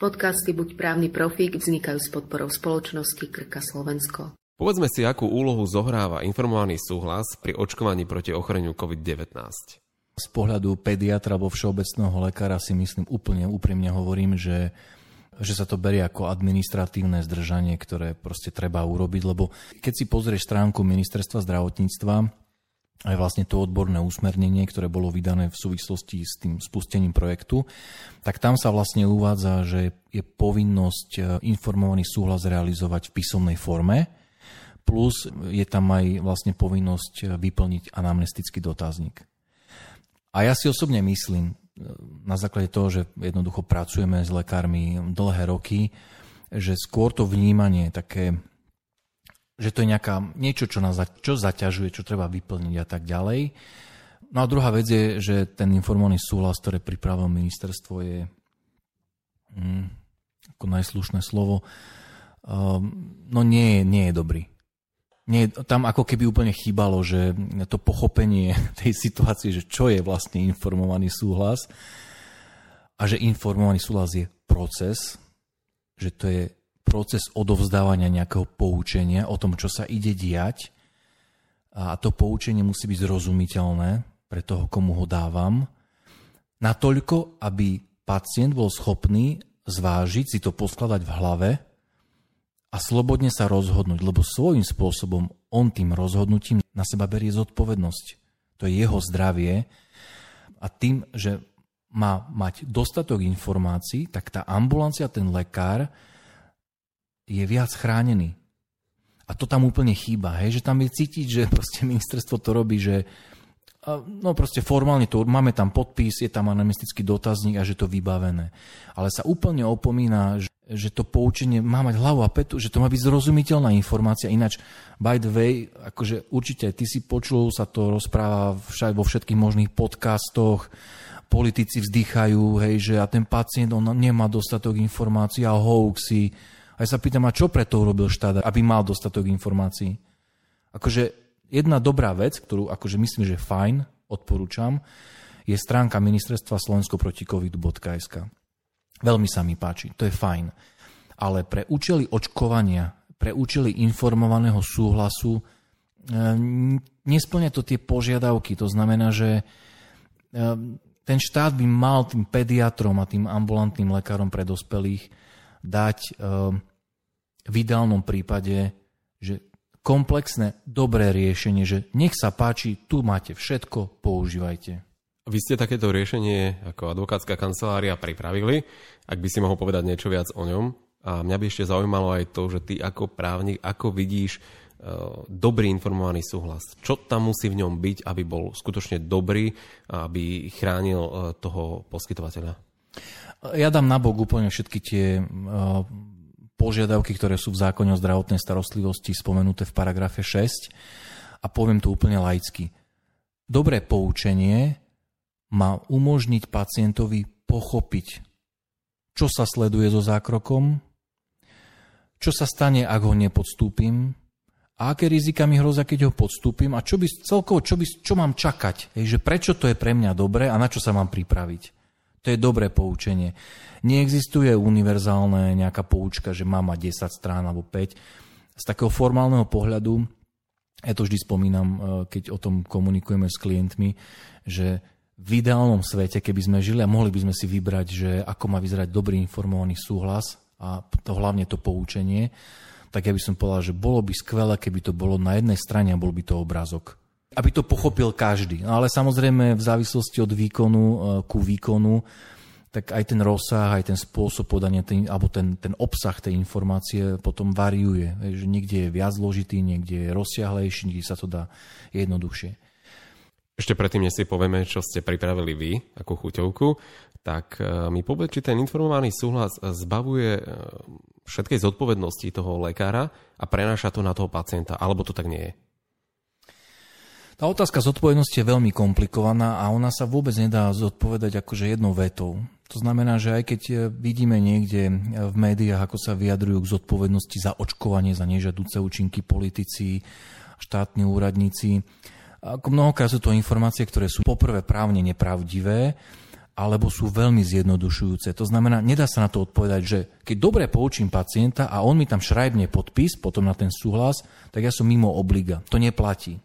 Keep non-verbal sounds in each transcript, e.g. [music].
Podcasty Buď právny profík vznikajú s podporou spoločnosti Krka Slovensko. Povedzme si, akú úlohu zohráva informovaný súhlas pri očkovaní proti ochoreniu COVID-19. Z pohľadu pediatra alebo všeobecného lekára si myslím úplne úprimne hovorím, že že sa to berie ako administratívne zdržanie, ktoré proste treba urobiť, lebo keď si pozrieš stránku ministerstva zdravotníctva, aj vlastne to odborné usmernenie, ktoré bolo vydané v súvislosti s tým spustením projektu, tak tam sa vlastne uvádza, že je povinnosť e, informovaný súhlas realizovať v písomnej forme, plus je tam aj vlastne povinnosť e, vyplniť anamnestický dotazník. A ja si osobne myslím, e, na základe toho, že jednoducho pracujeme s lekármi dlhé roky, že skôr to vnímanie také že to je nejaká, niečo, čo nás čo zaťažuje, čo treba vyplniť a tak ďalej. No a druhá vec je, že ten informovaný súhlas, ktoré pripravilo ministerstvo, je hm, ako najslušné slovo, um, no nie, nie je dobrý. Nie, tam ako keby úplne chýbalo, že to pochopenie [laughs] tej situácie, že čo je vlastne informovaný súhlas a že informovaný súhlas je proces, že to je proces odovzdávania nejakého poučenia o tom, čo sa ide diať. A to poučenie musí byť zrozumiteľné pre toho, komu ho dávam, natoľko, aby pacient bol schopný zvážiť, si to poskladať v hlave a slobodne sa rozhodnúť, lebo svojím spôsobom on tým rozhodnutím na seba berie zodpovednosť. To je jeho zdravie. A tým, že má mať dostatok informácií, tak tá ambulancia, ten lekár je viac chránený. A to tam úplne chýba, hej? že tam je cítiť, že proste ministerstvo to robí, že no proste formálne to, máme tam podpis, je tam anonimistický dotazník a že to vybavené. Ale sa úplne opomína, že, že to poučenie má mať hlavu a petu, že to má byť zrozumiteľná informácia. Ináč, by the way, akože určite ty si počul, sa to rozpráva však vo všetkých možných podcastoch, politici vzdychajú, hej, že a ten pacient, on nemá dostatok informácií a hoaxy, a ja sa pýtam, a čo preto urobil štát, aby mal dostatok informácií? Akože jedna dobrá vec, ktorú akože myslím, že fajn, odporúčam, je stránka ministerstva slovensko proti covidu.sk. Veľmi sa mi páči, to je fajn. Ale pre účely očkovania, pre účely informovaného súhlasu e, nesplňa to tie požiadavky. To znamená, že e, ten štát by mal tým pediatrom a tým ambulantným lekárom pre dospelých dať e, v ideálnom prípade, že komplexné, dobré riešenie, že nech sa páči, tu máte všetko, používajte. Vy ste takéto riešenie ako advokátska kancelária pripravili, ak by si mohol povedať niečo viac o ňom. A mňa by ešte zaujímalo aj to, že ty ako právnik, ako vidíš uh, dobrý informovaný súhlas. Čo tam musí v ňom byť, aby bol skutočne dobrý, aby chránil uh, toho poskytovateľa? Ja dám nabok úplne všetky tie uh, požiadavky, ktoré sú v zákone o zdravotnej starostlivosti spomenuté v paragrafe 6 a poviem to úplne laicky. Dobré poučenie má umožniť pacientovi pochopiť, čo sa sleduje so zákrokom, čo sa stane, ak ho nepodstúpim, a aké rizika mi hrozia, keď ho podstúpim a čo by celkovo, čo, by, čo mám čakať, hej, že prečo to je pre mňa dobré a na čo sa mám pripraviť. To je dobré poučenie. Neexistuje univerzálne nejaká poučka, že má mať 10 strán alebo 5. Z takého formálneho pohľadu, ja to vždy spomínam, e, keď o tom komunikujeme s klientmi, že v ideálnom svete, keby sme žili a mohli by sme si vybrať, že ako má vyzerať dobrý informovaný súhlas a to hlavne to poučenie, tak ja by som povedal, že bolo by skvelé, keby to bolo na jednej strane a bol by to obrázok aby to pochopil každý. No ale samozrejme v závislosti od výkonu e, ku výkonu, tak aj ten rozsah, aj ten spôsob podania, ten, alebo ten, ten obsah tej informácie potom variuje. Že niekde je viac zložitý, niekde je rozsiahlejší, niekde sa to dá jednoduchšie. Ešte predtým, než si povieme, čo ste pripravili vy ako chuťovku, tak e, mi povedz, či ten informovaný súhlas zbavuje e, všetkej zodpovednosti toho lekára a prenáša to na toho pacienta, alebo to tak nie je? Tá otázka zodpovednosti je veľmi komplikovaná a ona sa vôbec nedá zodpovedať akože jednou vetou. To znamená, že aj keď vidíme niekde v médiách, ako sa vyjadrujú k zodpovednosti za očkovanie, za nežadúce účinky politici, štátni úradníci, ako mnohokrát sú to informácie, ktoré sú poprvé právne nepravdivé alebo sú veľmi zjednodušujúce. To znamená, nedá sa na to odpovedať, že keď dobre poučím pacienta a on mi tam šrajbne podpis, potom na ten súhlas, tak ja som mimo obliga. To neplatí.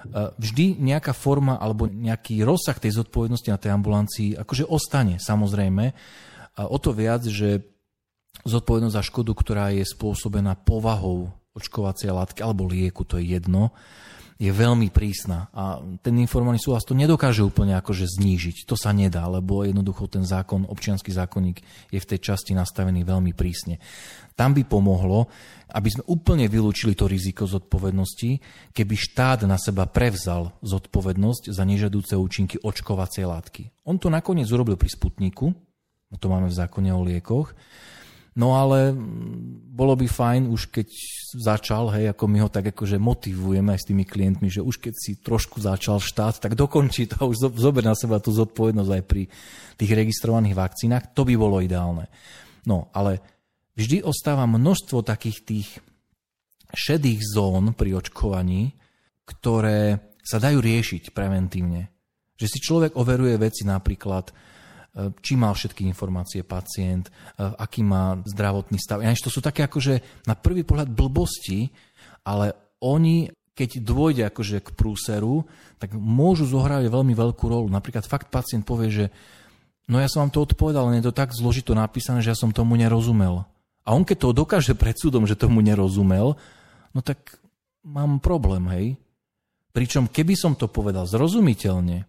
E, vždy nejaká forma alebo nejaký rozsah tej zodpovednosti na tej ambulancii akože ostane, samozrejme. O to viac, že zodpovednosť za škodu, ktorá je spôsobená povahou očkovacej látky alebo lieku, to je jedno, je veľmi prísna a ten informovaný súhlas to nedokáže úplne akože znížiť. To sa nedá, lebo jednoducho ten zákon, občianský zákonník je v tej časti nastavený veľmi prísne. Tam by pomohlo, aby sme úplne vylúčili to riziko zodpovednosti, keby štát na seba prevzal zodpovednosť za nežadúce účinky očkovacej látky. On to nakoniec urobil pri Sputniku, to máme v zákone o liekoch, No ale bolo by fajn už keď začal, hej, ako my ho tak akože motivujeme aj s tými klientmi, že už keď si trošku začal štát, tak dokončí to a už zober na seba tú zodpovednosť aj pri tých registrovaných vakcínach, to by bolo ideálne. No, ale vždy ostáva množstvo takých tých šedých zón pri očkovaní, ktoré sa dajú riešiť preventívne. Že si človek overuje veci napríklad, či mal všetky informácie pacient, e, aký má zdravotný stav. Ináč to sú také akože na prvý pohľad blbosti, ale oni, keď dôjde akože k prúseru, tak môžu zohrať veľmi veľkú rolu. Napríklad fakt pacient povie, že no ja som vám to odpovedal, ale je to tak zložito napísané, že ja som tomu nerozumel. A on keď to dokáže pred súdom, že tomu nerozumel, no tak mám problém, hej. Pričom keby som to povedal zrozumiteľne,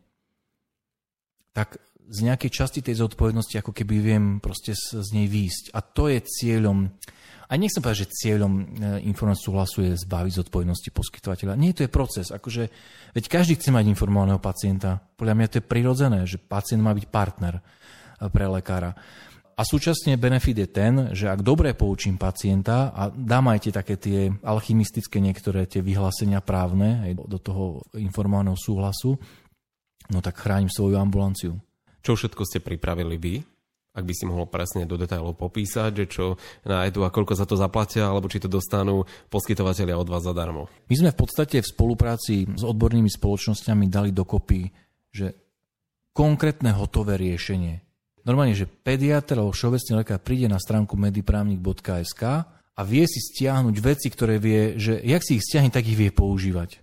tak z nejakej časti tej zodpovednosti ako keby viem proste z, z nej výjsť. A to je cieľom, a nechcem povedať, že cieľom e, informáciu súhlasu je zbaviť zodpovednosti poskytovateľa. Nie, to je proces. Akože, veď každý chce mať informovaného pacienta. Podľa mňa to je prirodzené, že pacient má byť partner e, pre lekára. A súčasne benefit je ten, že ak dobre poučím pacienta a dám aj tie také tie alchymistické niektoré tie vyhlásenia právne aj do toho informovaného súhlasu, no tak chránim svoju ambulanciu. Čo všetko ste pripravili vy? Ak by si mohol presne do detailov popísať, že čo nájdu a koľko za to zaplatia, alebo či to dostanú poskytovateľia od vás zadarmo. My sme v podstate v spolupráci s odbornými spoločnosťami dali dokopy, že konkrétne hotové riešenie. Normálne, že pediatr alebo všeobecný lekár príde na stránku mediprávnik.sk a vie si stiahnuť veci, ktoré vie, že jak si ich stiahne, tak ich vie používať.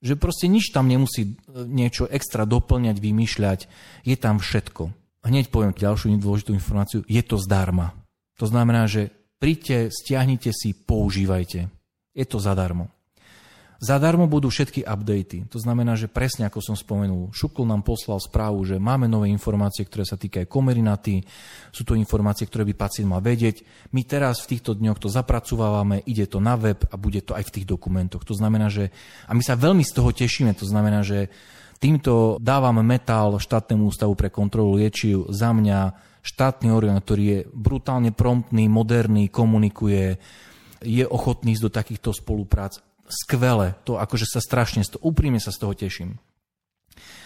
Že proste nič tam nemusí e, niečo extra doplňať, vymýšľať. Je tam všetko. Hneď poviem ďalšiu nedôležitú informáciu. Je to zdarma. To znamená, že príďte, stiahnite si, používajte. Je to zadarmo. Zadarmo budú všetky updaty. To znamená, že presne ako som spomenul, Šukl nám poslal správu, že máme nové informácie, ktoré sa týkajú komerinaty, sú to informácie, ktoré by pacient mal vedieť. My teraz v týchto dňoch to zapracovávame, ide to na web a bude to aj v tých dokumentoch. To znamená, že a my sa veľmi z toho tešíme, to znamená, že týmto dávam metál štátnemu ústavu pre kontrolu liečiv za mňa štátny orgán, ktorý je brutálne promptný, moderný, komunikuje, je ochotný ísť do takýchto spoluprác skvele, to akože sa strašne, úprimne sa z toho teším.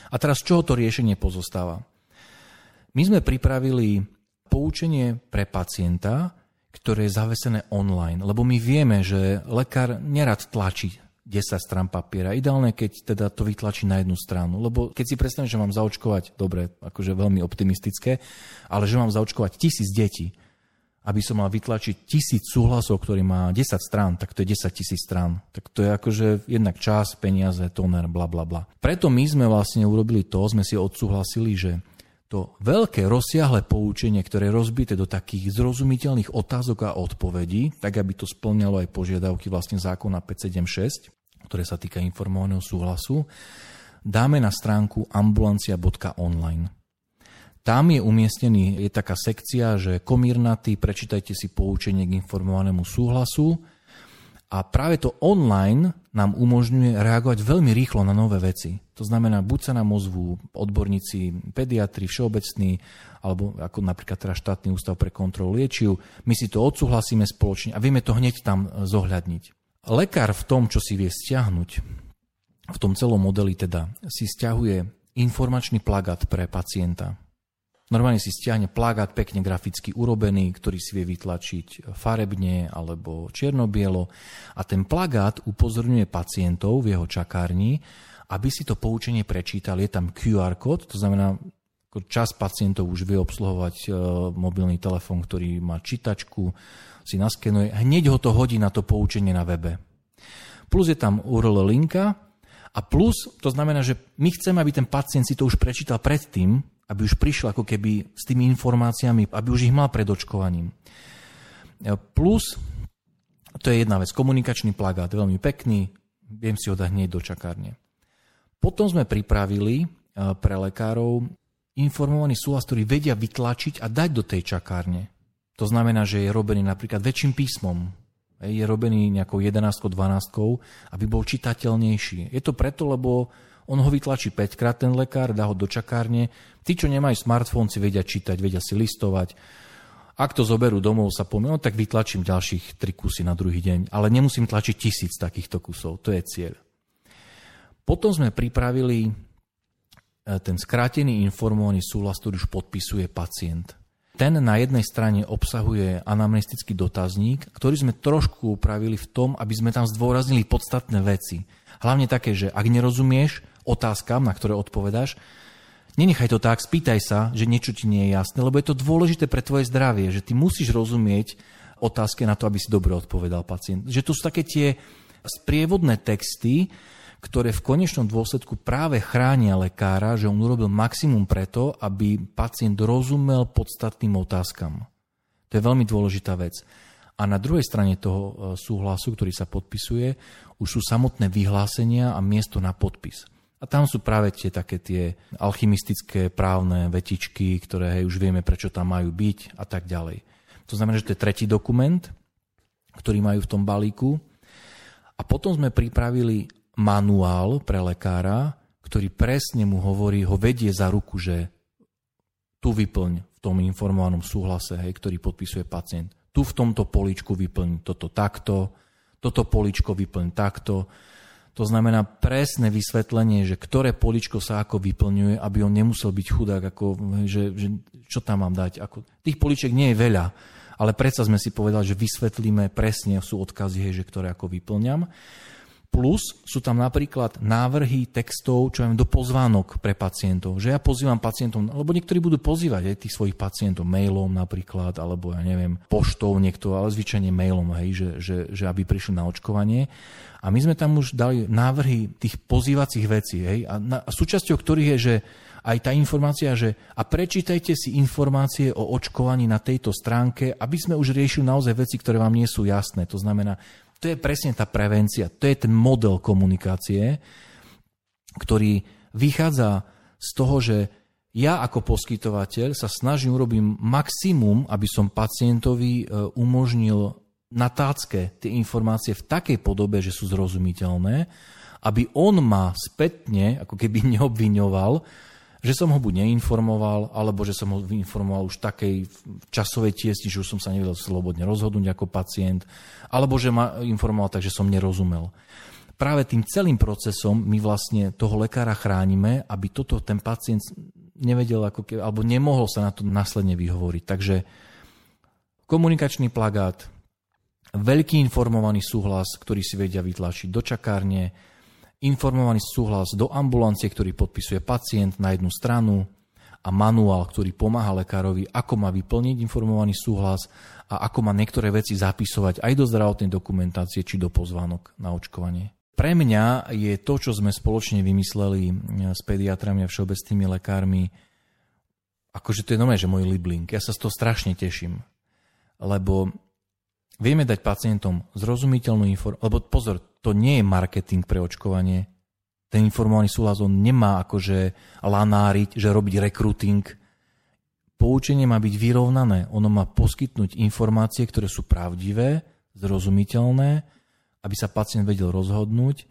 A teraz čoho to riešenie pozostáva? My sme pripravili poučenie pre pacienta, ktoré je zavesené online, lebo my vieme, že lekár nerad tlačí 10 strán papiera. Ideálne, keď teda to vytlačí na jednu stranu. Lebo keď si predstavím, že mám zaočkovať, dobre, akože veľmi optimistické, ale že mám zaočkovať tisíc detí, aby som mal vytlačiť tisíc súhlasov, ktorý má 10 strán, tak to je 10 tisíc strán. Tak to je akože jednak čas, peniaze, toner, bla bla bla. Preto my sme vlastne urobili to, sme si odsúhlasili, že to veľké rozsiahle poučenie, ktoré je rozbité do takých zrozumiteľných otázok a odpovedí, tak aby to splňalo aj požiadavky vlastne zákona 576, ktoré sa týka informovaného súhlasu, dáme na stránku ambulancia.online. Tam je umiestnený, je taká sekcia, že komírnaty, prečítajte si poučenie k informovanému súhlasu a práve to online nám umožňuje reagovať veľmi rýchlo na nové veci. To znamená, buď sa nám ozvú odborníci, pediatri, všeobecní, alebo ako napríklad teraz štátny ústav pre kontrolu liečiv, my si to odsúhlasíme spoločne a vieme to hneď tam zohľadniť. Lekár v tom, čo si vie stiahnuť, v tom celom modeli teda, si stiahuje informačný plagát pre pacienta, Normálne si stiahne plagát pekne graficky urobený, ktorý si vie vytlačiť farebne alebo čierno-bielo a ten plagát upozorňuje pacientov v jeho čakárni, aby si to poučenie prečítal. Je tam QR kód, to znamená, Čas pacientov už vie obsluhovať e, mobilný telefón, ktorý má čítačku, si naskenuje, hneď ho to hodí na to poučenie na webe. Plus je tam URL linka a plus to znamená, že my chceme, aby ten pacient si to už prečítal predtým, aby už prišiel ako keby s tými informáciami, aby už ich mal pred očkovaním. E, plus, to je jedna vec, komunikačný plagát, veľmi pekný, viem si ho dať hneď do čakárne. Potom sme pripravili e, pre lekárov informovaný súhlas, ktorý vedia vytlačiť a dať do tej čakárne. To znamená, že je robený napríklad väčším písmom, je robený nejakou 11 12 aby bol čitateľnejší. Je to preto, lebo on ho vytlačí 5 krát ten lekár, dá ho do čakárne. Tí, čo nemajú smartfón, si vedia čítať, vedia si listovať. Ak to zoberú domov, sa pomie, no tak vytlačím ďalších 3 kusy na druhý deň, ale nemusím tlačiť tisíc takýchto kusov, to je cieľ. Potom sme pripravili E, ten skrátený informovaný súhlas, ktorý už podpisuje pacient. Ten na jednej strane obsahuje anamnestický dotazník, ktorý sme trošku upravili v tom, aby sme tam zdôraznili podstatné veci. Hlavne také, že ak nerozumieš otázkam, na ktoré odpovedáš, nenechaj to tak, spýtaj sa, že niečo ti nie je jasné, lebo je to dôležité pre tvoje zdravie, že ty musíš rozumieť otázke na to, aby si dobre odpovedal pacient. Že tu sú také tie sprievodné texty, ktoré v konečnom dôsledku práve chránia lekára, že on urobil maximum preto, aby pacient rozumel podstatným otázkam. To je veľmi dôležitá vec. A na druhej strane toho e, súhlasu, ktorý sa podpisuje, už sú samotné vyhlásenia a miesto na podpis. A tam sú práve tie také tie alchymistické právne vetičky, ktoré hej, už vieme, prečo tam majú byť a tak ďalej. To znamená, že to je tretí dokument, ktorý majú v tom balíku. A potom sme pripravili manuál pre lekára, ktorý presne mu hovorí, ho vedie za ruku, že tu vyplň v tom informovanom súhlase, hej, ktorý podpisuje pacient. Tu v tomto poličku vyplň toto takto, toto poličko vyplň takto. To znamená presné vysvetlenie, že ktoré poličko sa ako vyplňuje, aby on nemusel byť chudák, ako, že, že čo tam mám dať. Ako, tých poličiek nie je veľa, ale predsa sme si povedali, že vysvetlíme presne, sú odkazy, že ktoré ako vyplňam. Plus sú tam napríklad návrhy textov, čo viem, do pozvánok pre pacientov. Že ja pozývam pacientov, lebo niektorí budú pozývať aj tých svojich pacientov mailom napríklad, alebo ja neviem, poštou niekto, ale zvyčajne mailom, hej, že, že, že aby prišli na očkovanie. A my sme tam už dali návrhy tých pozývacích vecí, hej, a, na, a súčasťou ktorých je, že aj tá informácia, že a prečítajte si informácie o očkovaní na tejto stránke, aby sme už riešili naozaj veci, ktoré vám nie sú jasné. To znamená, to je presne tá prevencia, to je ten model komunikácie, ktorý vychádza z toho, že ja ako poskytovateľ sa snažím urobiť maximum, aby som pacientovi e, umožnil na tácke tie informácie v takej podobe, že sú zrozumiteľné, aby on ma spätne, ako keby [laughs] neobviňoval, že som ho buď neinformoval, alebo že som ho informoval už v takej časovej tiesni, že už som sa nevedel slobodne rozhodnúť ako pacient, alebo že ma informoval tak, že som nerozumel. Práve tým celým procesom my vlastne toho lekára chránime, aby toto ten pacient nevedel, ako ke, alebo nemohol sa na to následne vyhovoriť. Takže komunikačný plagát, veľký informovaný súhlas, ktorý si vedia vytlačiť do čakárne, informovaný súhlas do ambulancie, ktorý podpisuje pacient na jednu stranu a manuál, ktorý pomáha lekárovi, ako má vyplniť informovaný súhlas a ako má niektoré veci zapisovať aj do zdravotnej dokumentácie či do pozvánok na očkovanie. Pre mňa je to, čo sme spoločne vymysleli eh, s pediatrami a všeobecnými lekármi, akože to je normálne, že môj libling. Ja sa z toho strašne teším, lebo vieme dať pacientom zrozumiteľnú informáciu, lebo pozor, to nie je marketing pre očkovanie. Ten informovaný súhlas on nemá akože lanáriť, že robiť rekruting. Poučenie má byť vyrovnané. Ono má poskytnúť informácie, ktoré sú pravdivé, zrozumiteľné, aby sa pacient vedel rozhodnúť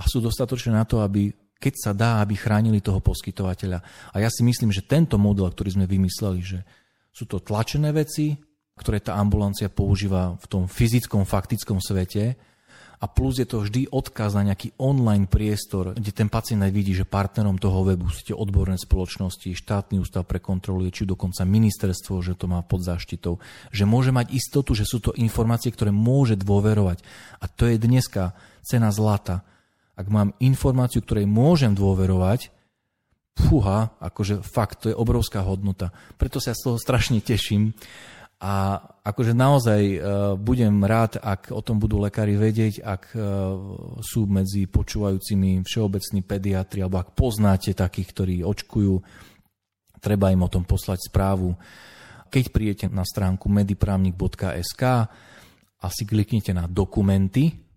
a sú dostatočné na to, aby keď sa dá, aby chránili toho poskytovateľa. A ja si myslím, že tento model, ktorý sme vymysleli, že sú to tlačené veci, ktoré tá ambulancia používa v tom fyzickom, faktickom svete, a plus je to vždy odkaz na nejaký online priestor, kde ten pacient aj vidí, že partnerom toho webu sú tie odborné spoločnosti, štátny ústav pre kontrolu, či dokonca ministerstvo, že to má pod záštitou, že môže mať istotu, že sú to informácie, ktoré môže dôverovať. A to je dneska cena zlata. Ak mám informáciu, ktorej môžem dôverovať, fúha, akože fakt, to je obrovská hodnota. Preto sa z toho strašne teším. A akože naozaj uh, budem rád, ak o tom budú lekári vedieť, ak uh, sú medzi počúvajúcimi všeobecní pediatri, alebo ak poznáte takých, ktorí očkujú, treba im o tom poslať správu. Keď prídete na stránku mediprávnik.sk a si kliknete na dokumenty,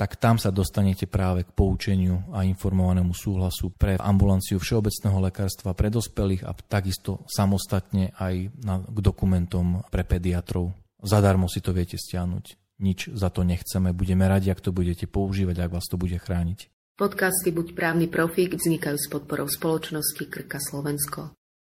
tak tam sa dostanete práve k poučeniu a informovanému súhlasu pre ambulanciu všeobecného lekárstva pre dospelých a takisto samostatne aj na, k dokumentom pre pediatrov. Zadarmo si to viete stiahnuť. Nič za to nechceme. Budeme radi, ak to budete používať, ak vás to bude chrániť. Podcasty Buď právny profík vznikajú s podporou spoločnosti Krka Slovensko.